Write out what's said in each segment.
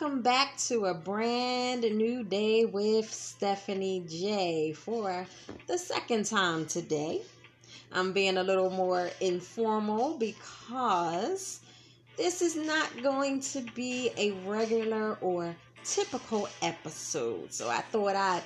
Welcome back to a brand new day with Stephanie J for the second time today. I'm being a little more informal because this is not going to be a regular or typical episode. So I thought I'd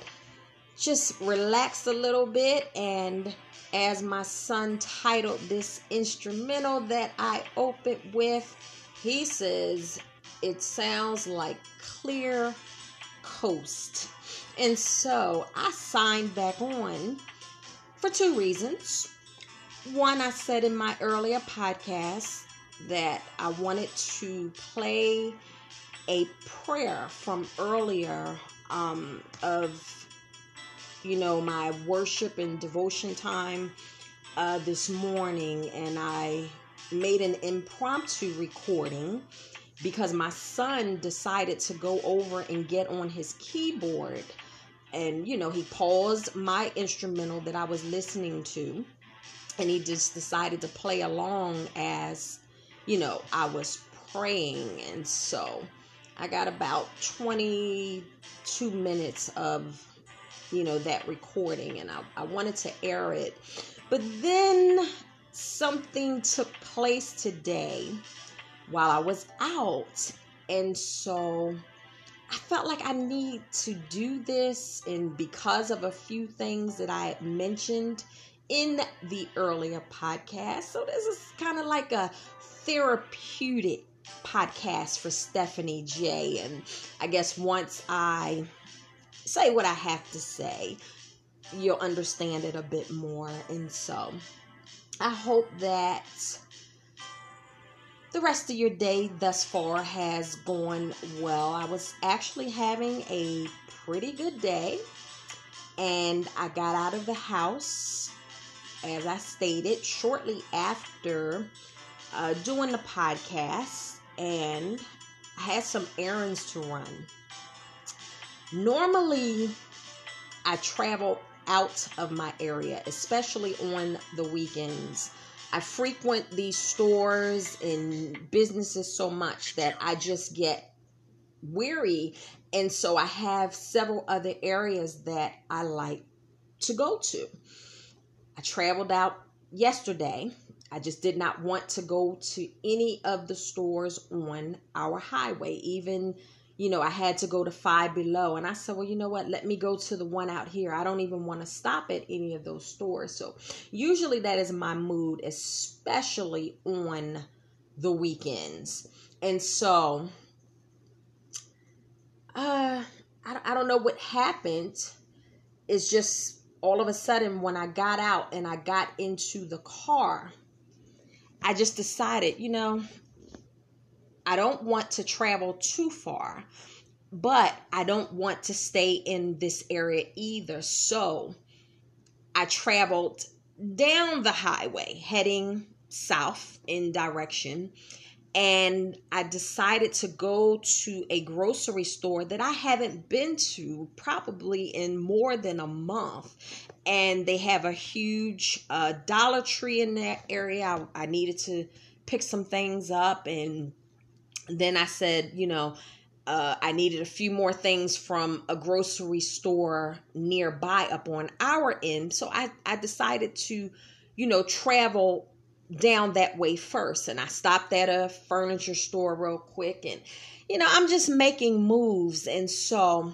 just relax a little bit and as my son titled this instrumental that I opened with, he says it sounds like clear coast. And so I signed back on for two reasons. One, I said in my earlier podcast that I wanted to play a prayer from earlier um, of, you know, my worship and devotion time uh, this morning, and I made an impromptu recording because my son decided to go over and get on his keyboard. And you know he paused my instrumental that i was listening to and he just decided to play along as you know i was praying. And so i got about 22 minutes of you know that recording and i, I wanted to air it. But then something took place today while I was out. And so I felt like I need to do this, and because of a few things that I mentioned in the earlier podcast. So this is kind of like a therapeutic podcast for Stephanie J. And I guess once I say what I have to say, you'll understand it a bit more. And so I hope that the rest of your day thus far has gone well. I was actually having a pretty good day, and I got out of the house, as I stated, shortly after uh, doing the podcast, and I had some errands to run. Normally, I travel out of my area, especially on the weekends. I frequent these stores and businesses so much that I just get weary. And so I have several other areas that I like to go to. I traveled out yesterday. I just did not want to go to any of the stores on our highway, even you know, I had to go to Five Below. And I said, well, you know what? Let me go to the one out here. I don't even want to stop at any of those stores. So usually that is my mood, especially on the weekends. And so, uh, I, I don't know what happened. It's just all of a sudden when I got out and I got into the car, I just decided, you know, I don't want to travel too far, but I don't want to stay in this area either. So I traveled down the highway heading south in direction and I decided to go to a grocery store that I haven't been to probably in more than a month. And they have a huge uh, Dollar Tree in that area. I, I needed to pick some things up and then I said, you know, uh, I needed a few more things from a grocery store nearby up on our end. So I, I decided to, you know, travel down that way first. And I stopped at a furniture store real quick. And, you know, I'm just making moves. And so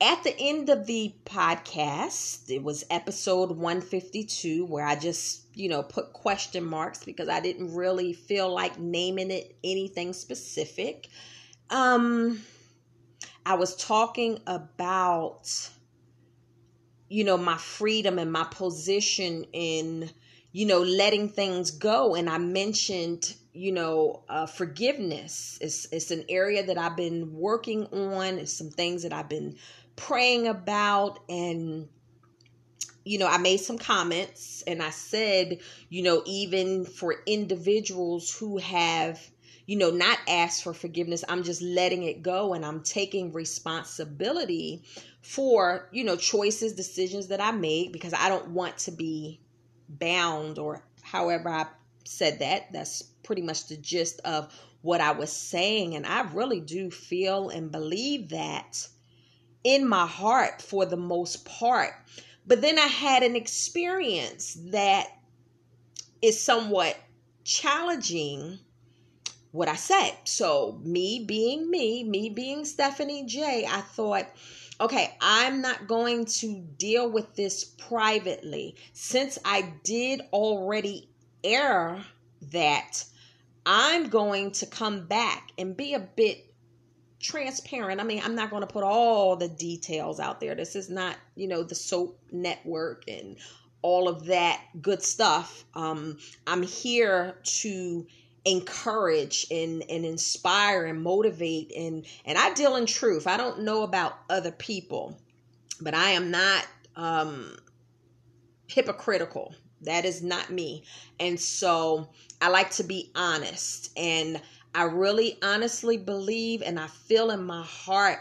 at the end of the podcast, it was episode 152, where I just, you know, put question marks because I didn't really feel like naming it anything specific. Um, I was talking about, you know, my freedom and my position in, you know, letting things go. And I mentioned, you know, uh, forgiveness. It's, it's an area that I've been working on. It's some things that I've been praying about and you know, I made some comments and I said, you know, even for individuals who have, you know, not asked for forgiveness, I'm just letting it go and I'm taking responsibility for, you know, choices, decisions that I made because I don't want to be bound or however I said that. That's pretty much the gist of what I was saying. And I really do feel and believe that in my heart for the most part. But then I had an experience that is somewhat challenging what I said. So, me being me, me being Stephanie J, I thought, okay, I'm not going to deal with this privately. Since I did already air that, I'm going to come back and be a bit transparent. I mean, I'm not going to put all the details out there. This is not, you know, the soap network and all of that good stuff. Um, I'm here to encourage and, and inspire and motivate and and I deal in truth. I don't know about other people, but I am not um hypocritical. That is not me. And so I like to be honest and I really honestly believe and I feel in my heart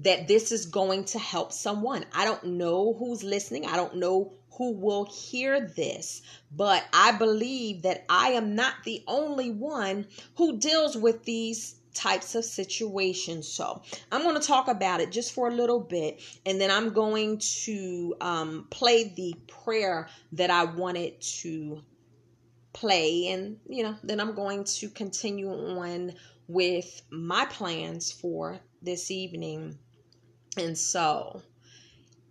that this is going to help someone. I don't know who's listening. I don't know who will hear this, but I believe that I am not the only one who deals with these types of situations. So I'm going to talk about it just for a little bit, and then I'm going to um, play the prayer that I wanted to play and you know then i'm going to continue on with my plans for this evening. And so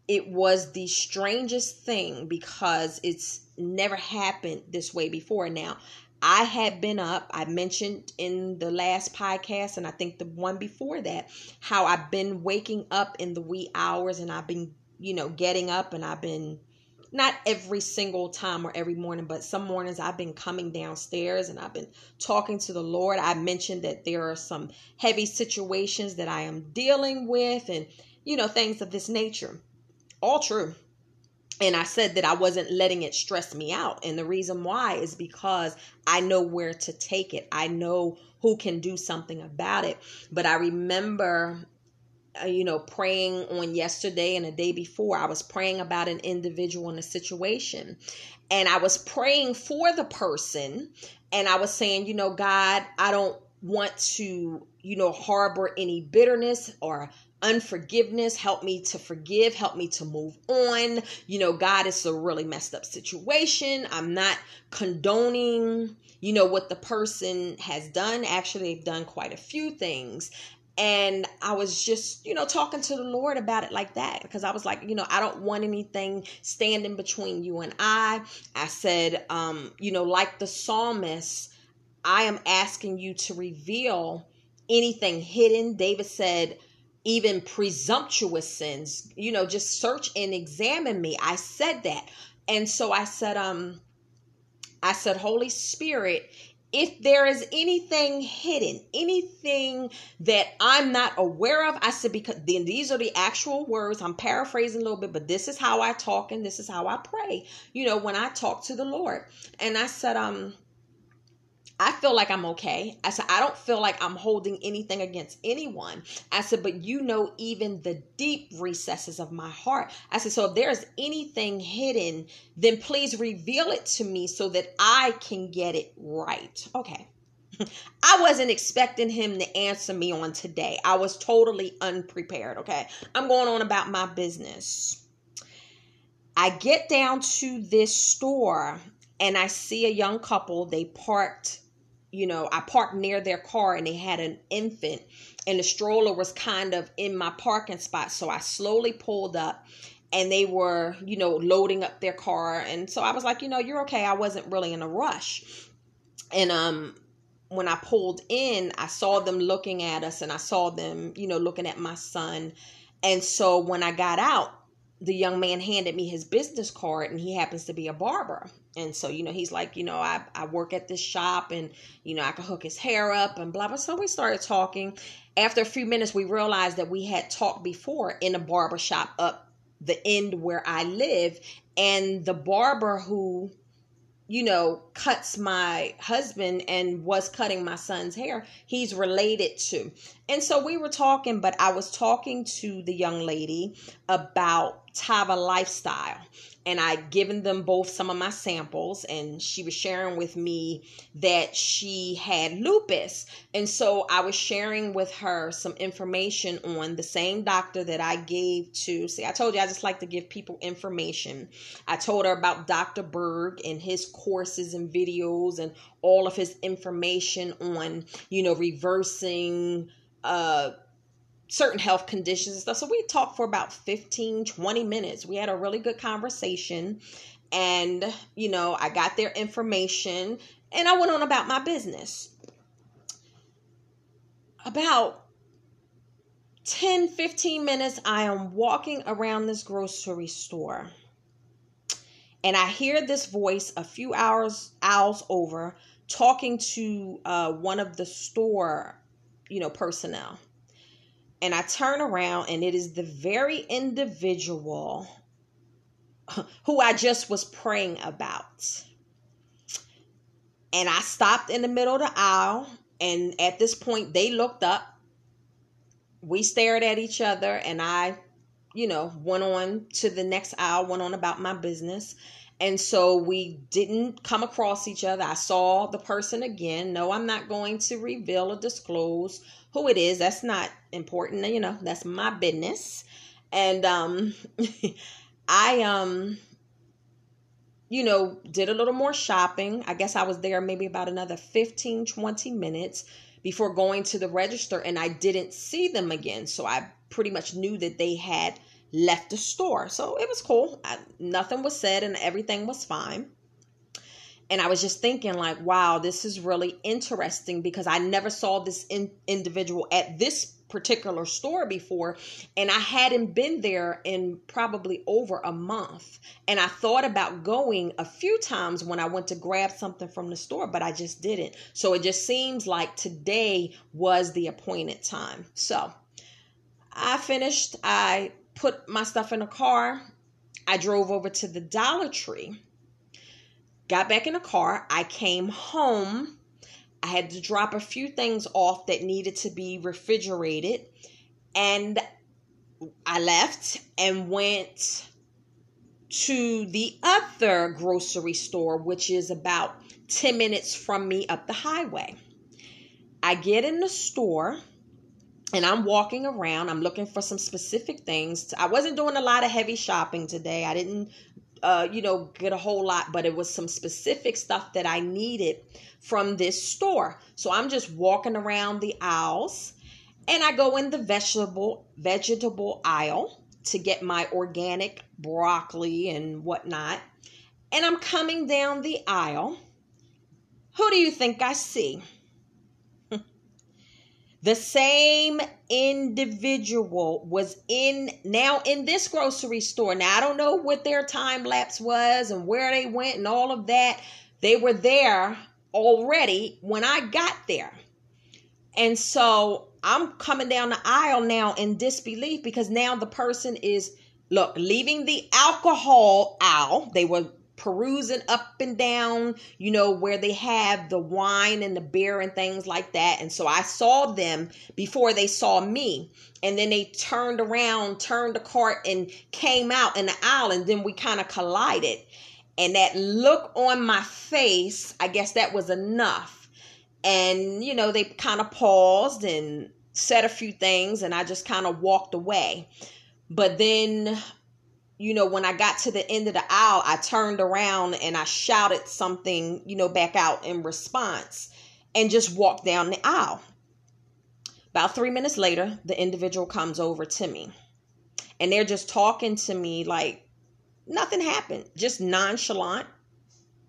it was the strangest thing because it's never happened this way before. Now I had been up, I mentioned in the last podcast, and I think the one before that, how I've been waking up in the wee hours and I've been, you know, getting up and I've been not every single time or every morning, but some mornings I've been coming downstairs and I've been talking to the Lord. I mentioned that there are some heavy situations that I am dealing with and, you know, things of this nature. All true. And I said that I wasn't letting it stress me out. And the reason why is because I know where to take it. I know who can do something about it. But I remember uh, you know, praying on yesterday and the day before, I was praying about an individual in a situation. And I was praying for the person. And I was saying, you know, God, I don't want to, you know, harbor any bitterness or unforgiveness. Help me to forgive. Help me to move on. You know, God, it's a really messed up situation. I'm not condoning, you know, what the person has done. Actually, they've done quite a few things and I was just, you know, talking to the Lord about it like that because I was like, you know, I don't want anything standing between you and I. I said, um, you know, like the psalmist, I am asking you to reveal anything hidden. David said, even presumptuous sins, you know, just search and examine me. I said that. And so I said, um, I said, Holy Spirit, if there is anything hidden, anything that I'm not aware of, I said, because then these are the actual words. I'm paraphrasing a little bit, but this is how I talk and this is how I pray, you know, when I talk to the Lord. And I said, um, I feel like I'm okay. I said, I don't feel like I'm holding anything against anyone. I said, but you know, even the deep recesses of my heart. I said, so if there's anything hidden, then please reveal it to me so that I can get it right. Okay. I wasn't expecting him to answer me on today. I was totally unprepared. Okay. I'm going on about my business. I get down to this store and I see a young couple. They parked you know, I parked near their car and they had an infant and the stroller was kind of in my parking spot. So I slowly pulled up and they were, you know, loading up their car. And so I was like, you know, you're okay. I wasn't really in a rush. And um when I pulled in, I saw them looking at us and I saw them, you know, looking at my son. And so when I got out, the young man handed me his business card and he happens to be a barber and so you know he's like you know i, I work at this shop and you know i can hook his hair up and blah blah. So we started talking. After a few minutes we realized that we had talked before in a barber shop up the end where i live. And the barber who you know cuts my husband and was cutting my son's hair he's related to. And so we were talking but i was talking to the young lady about tava lifestyle and I'd given them both some of my samples, and she was sharing with me that she had lupus. And so I was sharing with her some information on the same doctor that I gave to. See, I told you I just like to give people information. I told her about Dr. Berg and his courses and videos and all of his information on, you know, reversing uh certain health conditions and stuff. So we talked for about 15, 20 minutes. We had a really good conversation. And, you know, I got their information and I went on about my business. About 10, 15 minutes, I am walking around this grocery store. And I hear this voice a few hours hours over talking to uh, one of the store, you know, personnel and I turn around and it is the very individual who I just was praying about. And I stopped in the middle of the aisle, and at this point, they looked up. We stared at each other, and I, you know, went on to the next aisle, went on about my business. And so we didn't come across each other. I saw the person again. No, I'm not going to reveal or disclose who it is. That's not important. You know, that's my business. And um I um you know, did a little more shopping. I guess I was there maybe about another 15, 20 minutes before going to the register and I didn't see them again. So I pretty much knew that they had left the store. So it was cool. I, nothing was said and everything was fine and I was just thinking like, wow, this is really interesting because I never saw this in, individual at this particular store before. And I hadn't been there in probably over a month. And I thought about going a few times when I went to grab something from the store but I just didn't. So it just seems like today was the appointed time. So I finished I put my stuff in a car. I drove over to the Dollar Tree got back in the car. I came home. I had to drop a few things off that needed to be refrigerated. And I left and went to the other grocery store, which is about 10 minutes from me up the highway. I get in the store and I'm walking around. I'm looking for some specific things. I wasn't doing a lot of heavy shopping today. I didn't uh, you know, get a whole lot, but it was some specific stuff that I needed from this store. So I'm just walking around the aisles and I go in the vegetable vegetable aisle to get my organic broccoli and whatnot. And I'm coming down the aisle. Who do you think I see? The same individual was in now in this grocery store. Now I don't know what their time lapse was and where they went and all of that. They were there already when I got there. And so I'm coming down the aisle now in disbelief because now the person is look leaving the alcohol aisle. They were perusing up and down, you know, where they have the wine and the beer and things like that. And so I saw them before they saw me. And then they turned around, turned the cart, and came out in the aisle. And then we kind of collided. And that look on my face, I guess that was enough. And, you know, they kind of paused and said a few things. And I just kind of walked away. But then you know, when I got to the end of the aisle, I turned around and I shouted something, you know, back out in response and just walked down the aisle. About three minutes later, the individual comes over to me and they're just talking to me like nothing happened, just nonchalant,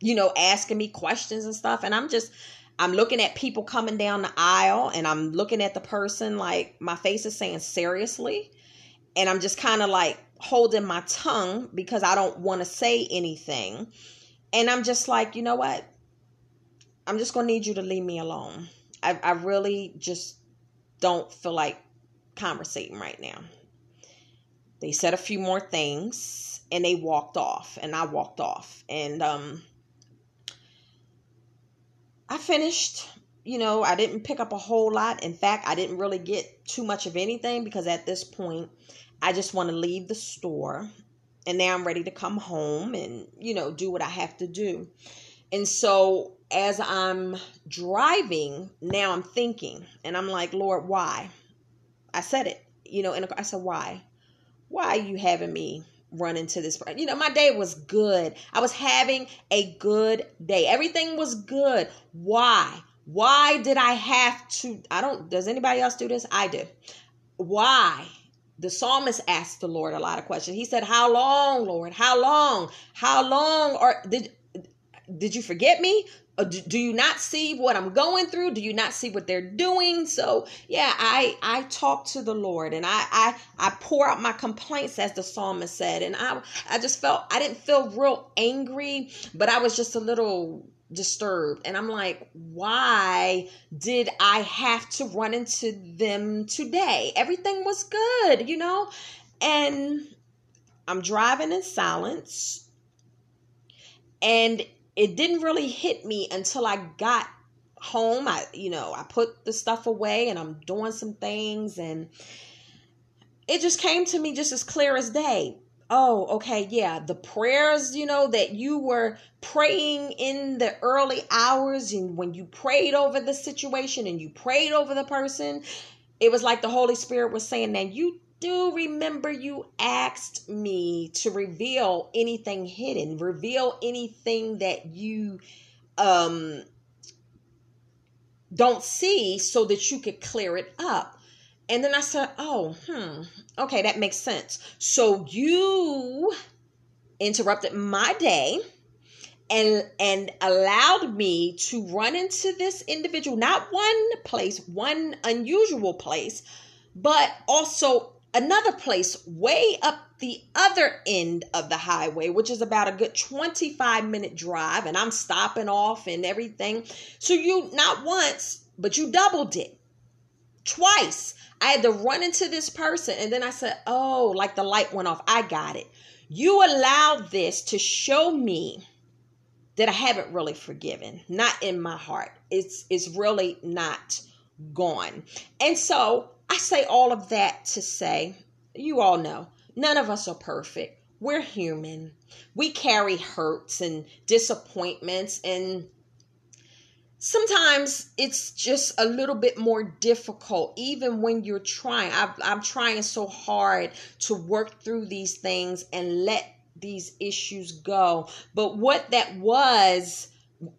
you know, asking me questions and stuff. And I'm just, I'm looking at people coming down the aisle and I'm looking at the person like my face is saying seriously. And I'm just kind of like, holding my tongue because I don't want to say anything. And I'm just like, you know what? I'm just going to need you to leave me alone. I, I really just don't feel like conversating right now. They said a few more things and they walked off and I walked off. And um I finished, you know, I didn't pick up a whole lot. In fact, I didn't really get too much of anything because at this point I just want to leave the store. and now I'm ready to come home and, you know, do what I have to do. And so as I'm driving, now I'm thinking, and I'm like, Lord, why? I said it, you know, and I said, why? Why are you having me run into this? You know, my day was good. I was having a good day. Everything was good. Why? Why did I have to? I don't, does anybody else do this? I do. Why? The psalmist asked the Lord a lot of questions. He said, "How long, Lord? How long? How long? Or did did you forget me? Uh, do you not see what I'm going through? Do you not see what they're doing? So yeah, I I talk to the Lord and I I I pour out my complaints as the psalmist said, and I I just felt I didn't feel real angry, but I was just a little disturbed. And i'm like why did i have to run into them today? Everything was good you know? And i'm driving in silence. And it didn't really hit me until i got home. I you know i put the stuff away and i'm doing some things. And it just came to me just as clear as day oh, okay, yeah, the prayers, you know, that you were praying in the early hours and when you prayed over the situation and you prayed over the person, it was like the Holy Spirit was saying, now you do remember you asked me to reveal anything hidden, reveal anything that you um don't see so that you could clear it up. And then I said, oh, hmm, okay, that makes sense. So you interrupted my day and and allowed me to run into this individual not one place one unusual place but also another place way up the other end of the highway which is about a good 25 minute drive and I'm stopping off and everything so you not once but you doubled it twice I had to run into this person and then I said, Oh, like the light went off. I got it. You allowed this to show me that I haven't really forgiven, not in my heart. It's it's really not gone. And so I say all of that to say, you all know, none of us are perfect. We're human. We carry hurts and disappointments and sometimes it's just a little bit more difficult even when you're trying. I am trying so hard to work through these things and let these issues go. But what that was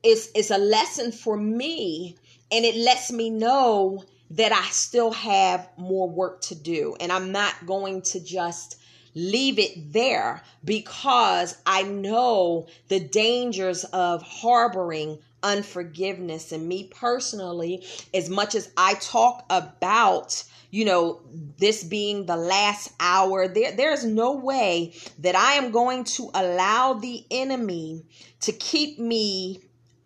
is is a lesson for me and it lets me know that i still have more work to do and i'm not going to just leave it there because I know the dangers of harboring unforgiveness. And me personally, as much as I talk about, you know, this being the last hour, there, there's no way that I am going to allow the enemy to keep me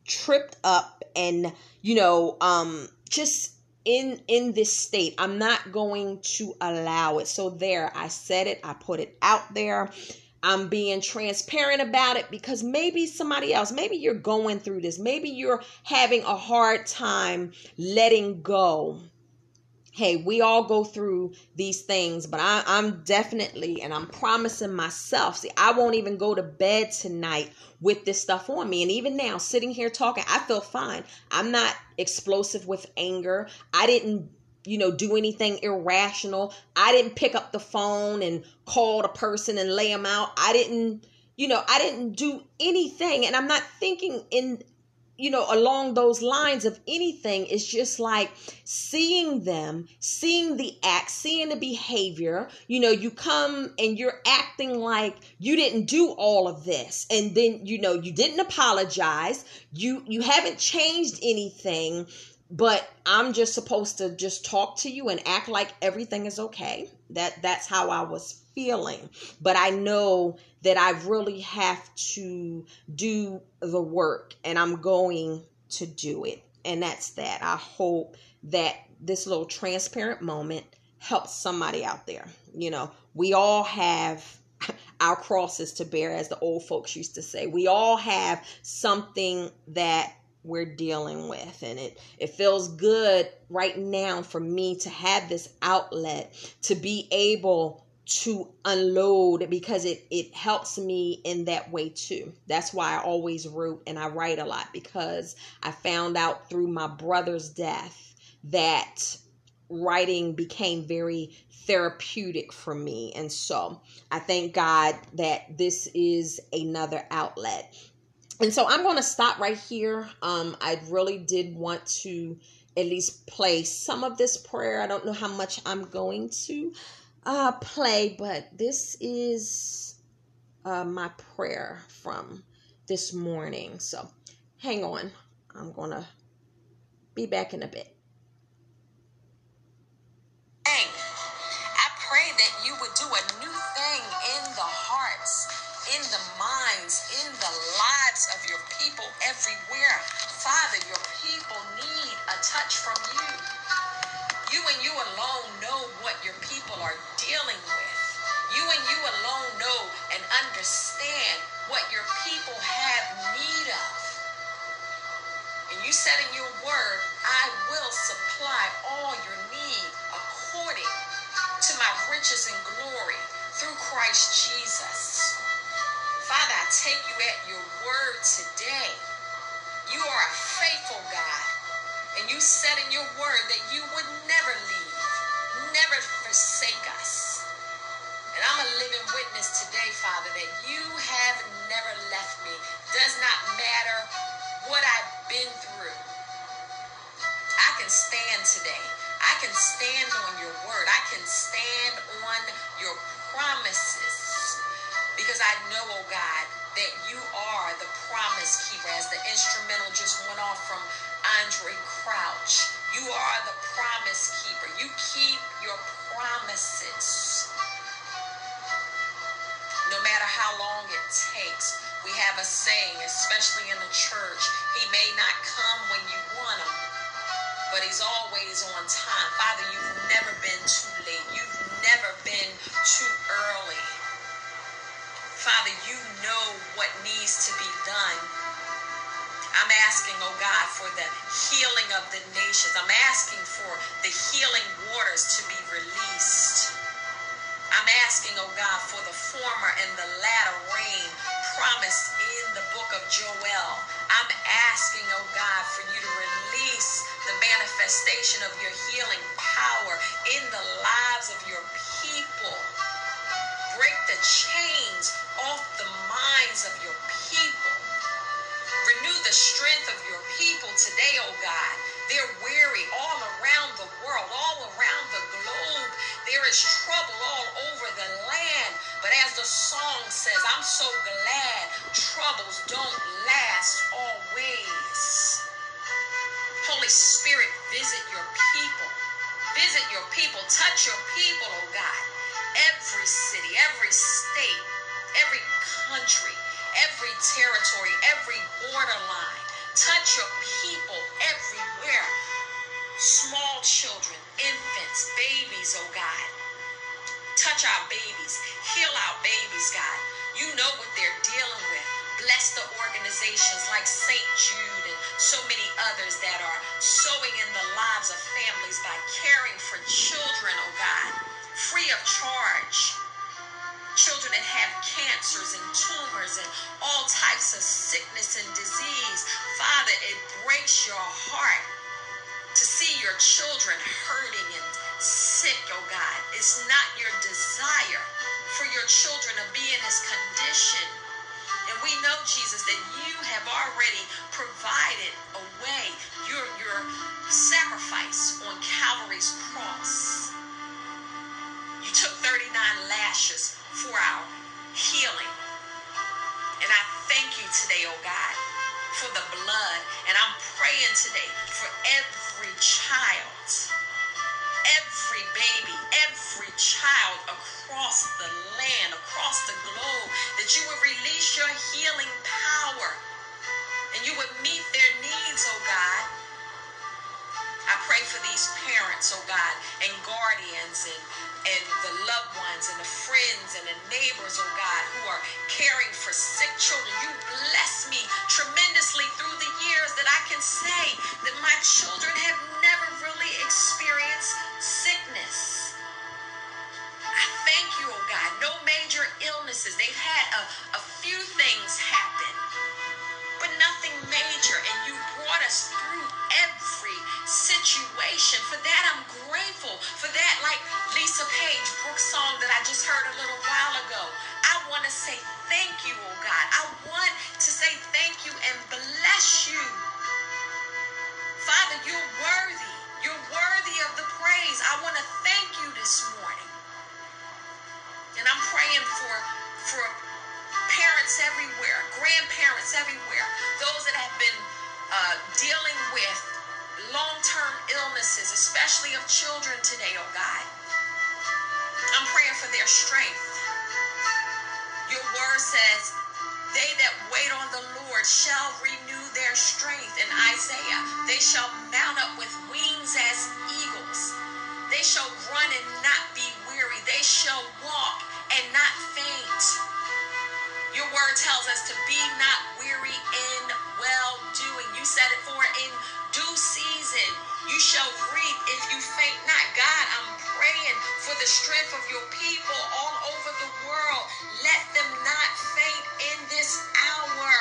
tripped up and, you know, um, just in in this state. I'm not going to allow it. So there i said it. I put it out there I'm being transparent about it because maybe somebody else, maybe you're going through this, maybe you're having a hard time letting go. Hey, we all go through these things, but I, am definitely, and I'm promising myself, see, I won't even go to bed tonight with this stuff on me. And even now, sitting here talking, I feel fine. I'm not explosive with anger. I didn't you know, do anything irrational. I didn't pick up the phone and call the person and lay them out. I didn't, you know, I didn't do anything. And I'm not thinking in, you know, along those lines of anything. It's just like seeing them, seeing the act, seeing the behavior. You know, you come and you're acting like you didn't do all of this. And then, you know, you didn't apologize. You you haven't changed anything but I'm just supposed to just talk to you and act like everything is okay. That that's how I was feeling. But I know that I really have to do the work and I'm going to do it. And that's that. I hope that this little transparent moment helps somebody out there. You know, we all have our crosses to bear as the old folks used to say. We all have something that we're dealing with and it it feels good right now for me to have this outlet to be able to unload because it it helps me in that way too. That's why I always wrote and I write a lot because I found out through my brother's death that writing became very therapeutic for me. And so I thank God that this is another outlet. And so I'm going to stop right here. Um, I really did want to at least play some of this prayer. I don't know how much I'm going to uh, play, but this is uh, my prayer from this morning. So hang on. I'm going to be back in a bit. Understand what your people have need of. And you said in your word, I will supply all your need according to my riches and glory through Christ Jesus. Father, I take you at your word today. You are a faithful God. And you said in your word that you would never leave, never forsake us. And I'm a living witness today, Father, that you have never left me. Does not matter what I've been through. I can stand today. I can stand on your word. I can stand on your promises. Because I know, oh God, that you are the promise keeper. As the instrumental just went off from Andraé Crouch. You are the promise keeper. You keep your promises. No matter how long it takes, we have a saying, especially in the church, he may not come when you want him, but he's always on time. Father, you've never been too late. You've never been too early. Father, you know what needs to be done. I'm asking, oh God, for the healing of the nations. I'm asking for the healing waters to be released. Asking, oh God, for the former and the latter rain promised in the book of Joel. I'm asking, oh God, for you to release the manifestation of your healing power in the lives of your people. Break the chains off the minds of your people. Renew the strength of your people today, oh God. They're weary all around the world, all around the globe. There is trouble all over the land. But as the song says, I'm so glad troubles don't last always. Holy Spirit, visit your people. Visit your people. Touch your people, oh God. Every city, every state, every country, every territory, every borderline. Touch your people everywhere. Small children, infants, babies, oh God. Touch our babies. Heal our babies, God. You know what they're dealing with. Bless the organizations like St. Jude and so many others that are sowing in the lives of families by caring for children, oh God, free of charge children that have cancers and tumors and all types of sickness and disease. Father, it breaks your heart your children hurting and sick, oh God. It's not your desire for your children to be in this condition. And we know, Jesus, that you have already provided a way, your, your sacrifice on Calvary's cross. You took 39 lashes for our healing. And I thank you today, oh God, for the blood. And I'm praying today for every child, every baby, every child across the land, across the globe, that you would release your healing power and you would meet their needs, oh God. I pray for these parents, oh God, and guardians and and the loved ones and the friends and the neighbors, oh God, who are caring for sick children. You bless me tremendously through the years that I can say that my children have never really experienced sickness. I thank you, oh God. No major illnesses. They've had a, a few things happen, but nothing major. And you brought us through every situation. For that, I'm grateful. For that, like Lisa Page Brooks' song that I just heard a little while ago, I want to say thank you, oh God. I want to say thank you and bless you. Father, you're worthy. You're worthy of the praise. I want to thank you this morning. And I'm praying for for parents everywhere, grandparents everywhere, those that have been uh, dealing with long-term illnesses, especially of children today, oh God. I'm praying for their strength. Your word says, they that wait on the Lord shall renew their strength. In Isaiah, they shall mount up with wings as eagles. They shall run and not be weary. They shall walk and not faint. Your word tells us to be not weary in well doing. You it for in due season. You shall reap if you faint not. God, I'm praying for the strength of your people all over the world. Let them not faint in this hour.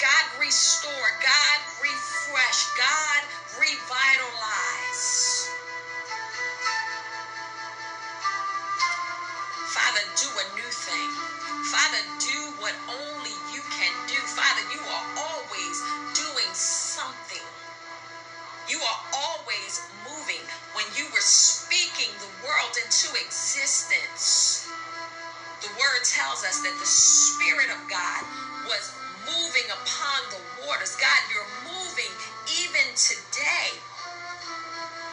God, restore. God, refresh. God, revitalize. Father, do a new thing. Father, do what only you can do. Father, you are always were speaking the world into existence. The word tells us that the Spirit of God was moving upon the waters. God, you're moving even today.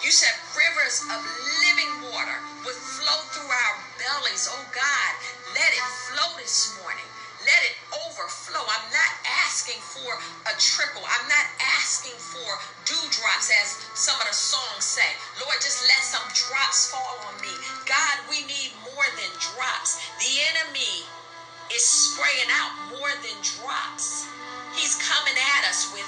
You said rivers of living water would flow through our bellies. Oh God, let it flow this morning. Let it overflow. I'm not asking for a trickle. I'm not asking for dewdrops, as some of the songs say. Lord, just let some drops fall on me. God, we need more than drops. The enemy is spraying out more than drops. He's coming at us with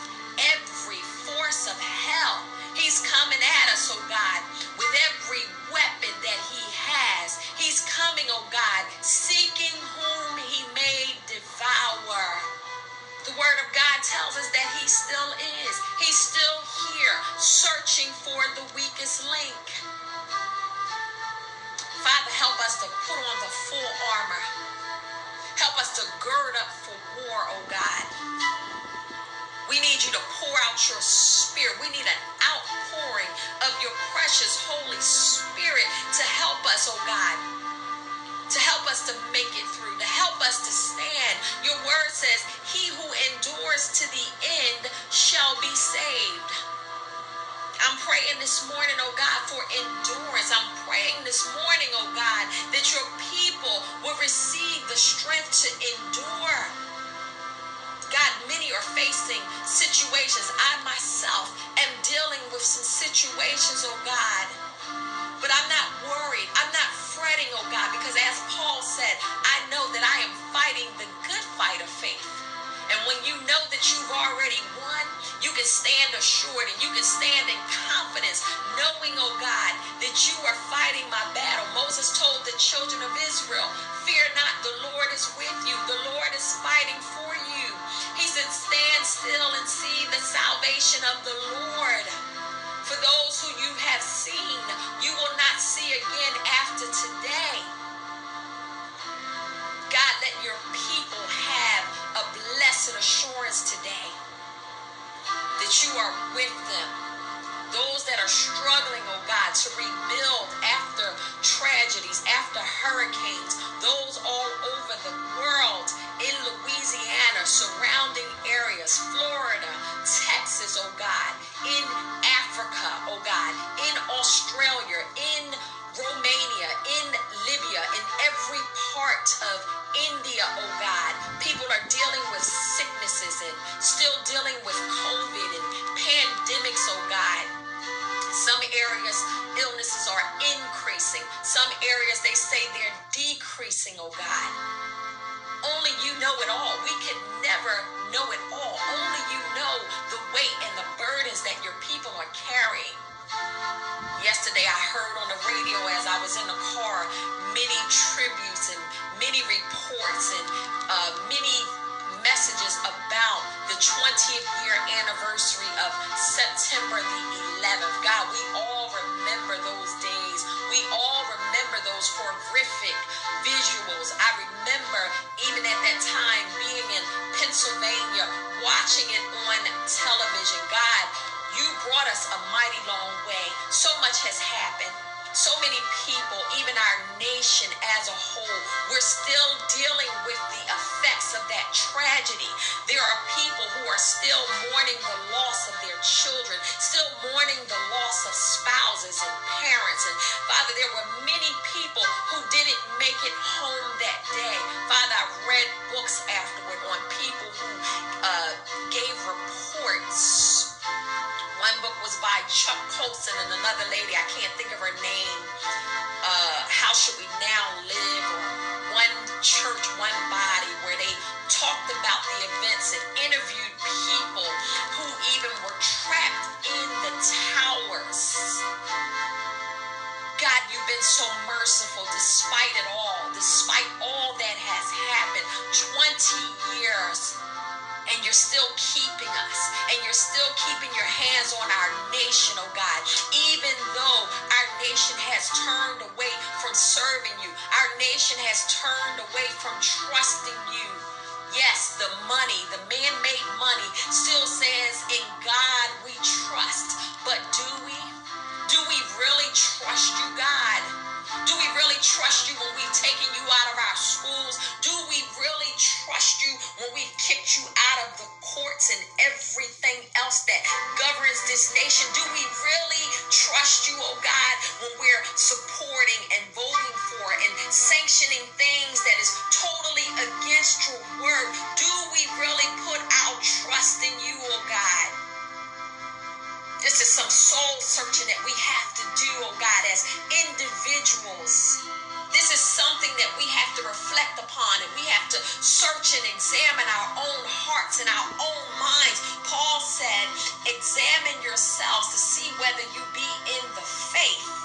every force of hell. He's coming at us, oh God, with every weapon that he has. He's coming, oh God, seeking whom he may devour. The word of God tells us that he still is. He's still here, searching for the weakest link. Father, help us to put on the full armor. Help us to gird up for war, oh God. We need you to pour out your spirit. We need an outpouring of your precious Holy Spirit to help us, oh God. To help us to make it through, to help us to stand. Your word says, He who endures to the end shall be saved. I'm praying this morning, oh God, for endurance. I'm praying this morning, oh God, that your people will receive the strength to endure. God, many are facing situations. I myself am dealing with some situations, oh God. But I'm not worried. I'm not fretting, oh God, because as Paul said, I know that I am fighting the good fight of faith. And when you know that you've already won, you can stand assured and you can stand in confidence, knowing, oh God, that you are fighting my battle. Moses told the children of Israel, Fear not, the Lord is with you, the Lord is fighting for you. He said, Stand still and see the salvation of the Lord. For those who you have seen, you will not see again after today. God, let your people have a blessed assurance today that you are with them. Those that are struggling, oh God, to rebuild after tragedies, after hurricanes, those all over the world, in Louisiana, surrounding areas, Florida, Texas, oh God, in Africa, Australia, in Romania, in Libya, in every part of India, oh God. People are dealing with sicknesses and still dealing with COVID and pandemics, oh God. Some areas, illnesses are increasing. Some areas, they say they're decreasing, oh God. Only you know it all. We can never know it all. Only you know the weight and the burdens that your people are carrying. Yesterday, I heard on the radio as I was in the car many tributes and many reports and uh, many messages about the 20th year anniversary of September the 11th. God, we all remember those days. We all remember those horrific visuals. I remember even at that time being in Pennsylvania, watching it on television. God, you brought us a mighty long way. So much has happened so many people, even our nation as a whole, we're still dealing with the effects of that tragedy. There are people who are still mourning the loss of their children, still mourning the loss of spouses and parents. And Father, there were many people who didn't make it home that day. Father, I read books afterward on people who uh, gave reports one book was by Chuck Colson and another lady, I can't think of her name. Uh, How Should We Now Live? Or One Church, One Body, where they talked about the events and interviewed people who even were trapped in the towers. God, you've been so merciful despite it all, despite all that has happened. 20 years and you're still keeping us and you're still keeping your hands on our nation, oh God. Even though our nation has turned away from serving you, our nation has turned away from trusting you. Yes, the money, the man made money still says, In God we trust. But do we? Do we really trust you, God? Trust you when we've taken you out of our schools? Do we really trust you when we've kicked you out of the courts and everything else that governs this nation? Do we really trust you, oh God, when we're supporting and voting for and sanctioning things that is totally against your word? Do we really put our trust in you, oh God? This is some soul searching that we have to do, oh God, as individuals. This is something that we have to reflect upon and we have to search and examine our own hearts and our own minds. Paul said, Examine yourselves to see whether you be in the faith.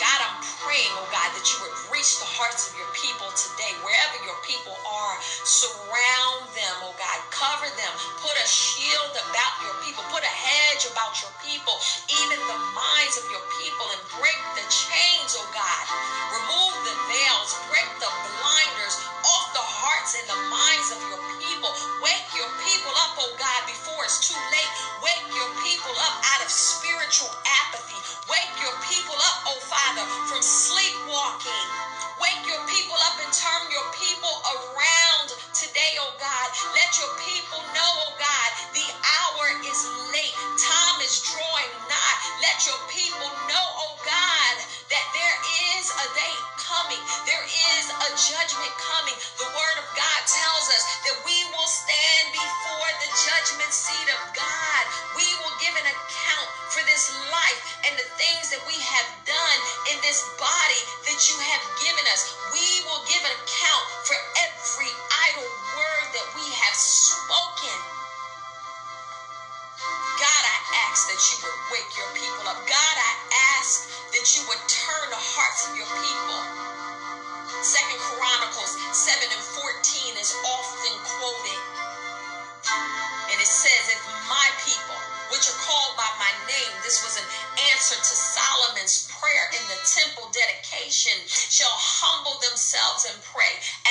God, I'm praying, oh God, that you would reach the hearts of your people today, wherever your people are. Surround them, oh God. Cover them. Put a shield about your people. Put a hedge about your people, even the minds of your people, and break the chains, oh God. Remove the veils, break the blinders off the hearts and the minds of your people. Wake your people up, oh God, before it's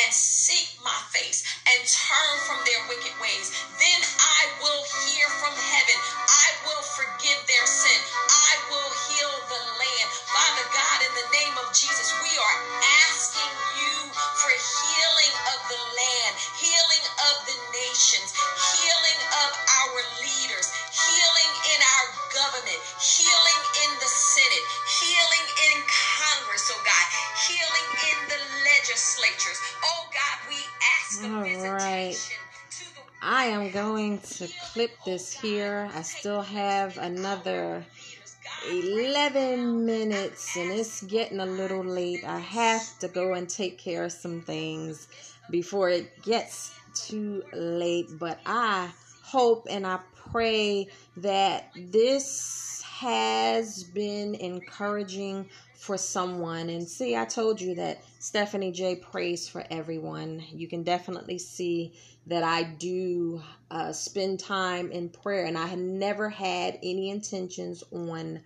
and seek my face and turn from their wicked ways. Then I will hear from heaven. I will forgive their sin. I will heal the land. Father God, in the name of Jesus, we are asking you for healing of the land, healing of the nations, healing of our leaders, healing in our government, healing legislatures. Oh God, we ask All right. I am going to clip this here. I still have another 11 minutes and it's getting a little late. I have to go and take care of some things before it gets too late. But I hope and I pray that this has been encouraging for someone. And see, I told you that Stephanie J prays for everyone. You can definitely see that I do uh, spend time in prayer, and I had never had any intentions on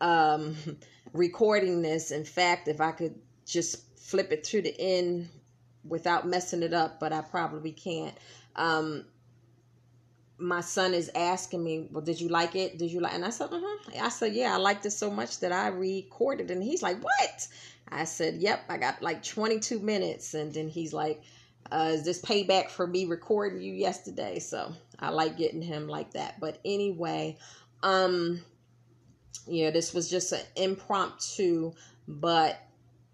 um, recording this. In fact, if I could just flip it through the end without messing it up, but I probably can't. Um, my son is asking me, "Well, did you like it? Did you like?" And I said, "Uh-huh." I said, "Yeah, I liked it so much that I recorded." And he's like, "What?" I said, "Yep, I got like 22 minutes." And then he's like, uh, "Is this payback for me recording you yesterday?" So I like getting him like that. But anyway, um, yeah, this was just an impromptu, but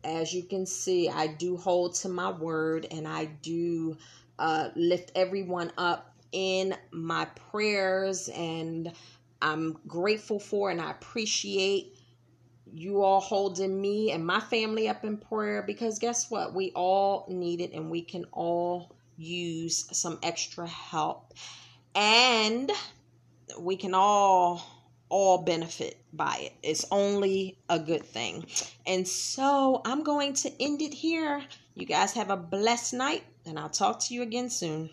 as you can see, I do hold to my word and I do uh, lift everyone up in my prayers and I'm grateful for and I appreciate you all holding me and my family up in prayer because guess what? We all need it and we can all use some extra help. And we can all all benefit by it. It's only a good thing. And so I'm going to end it here. You guys have a blessed night and I'll talk to you again soon.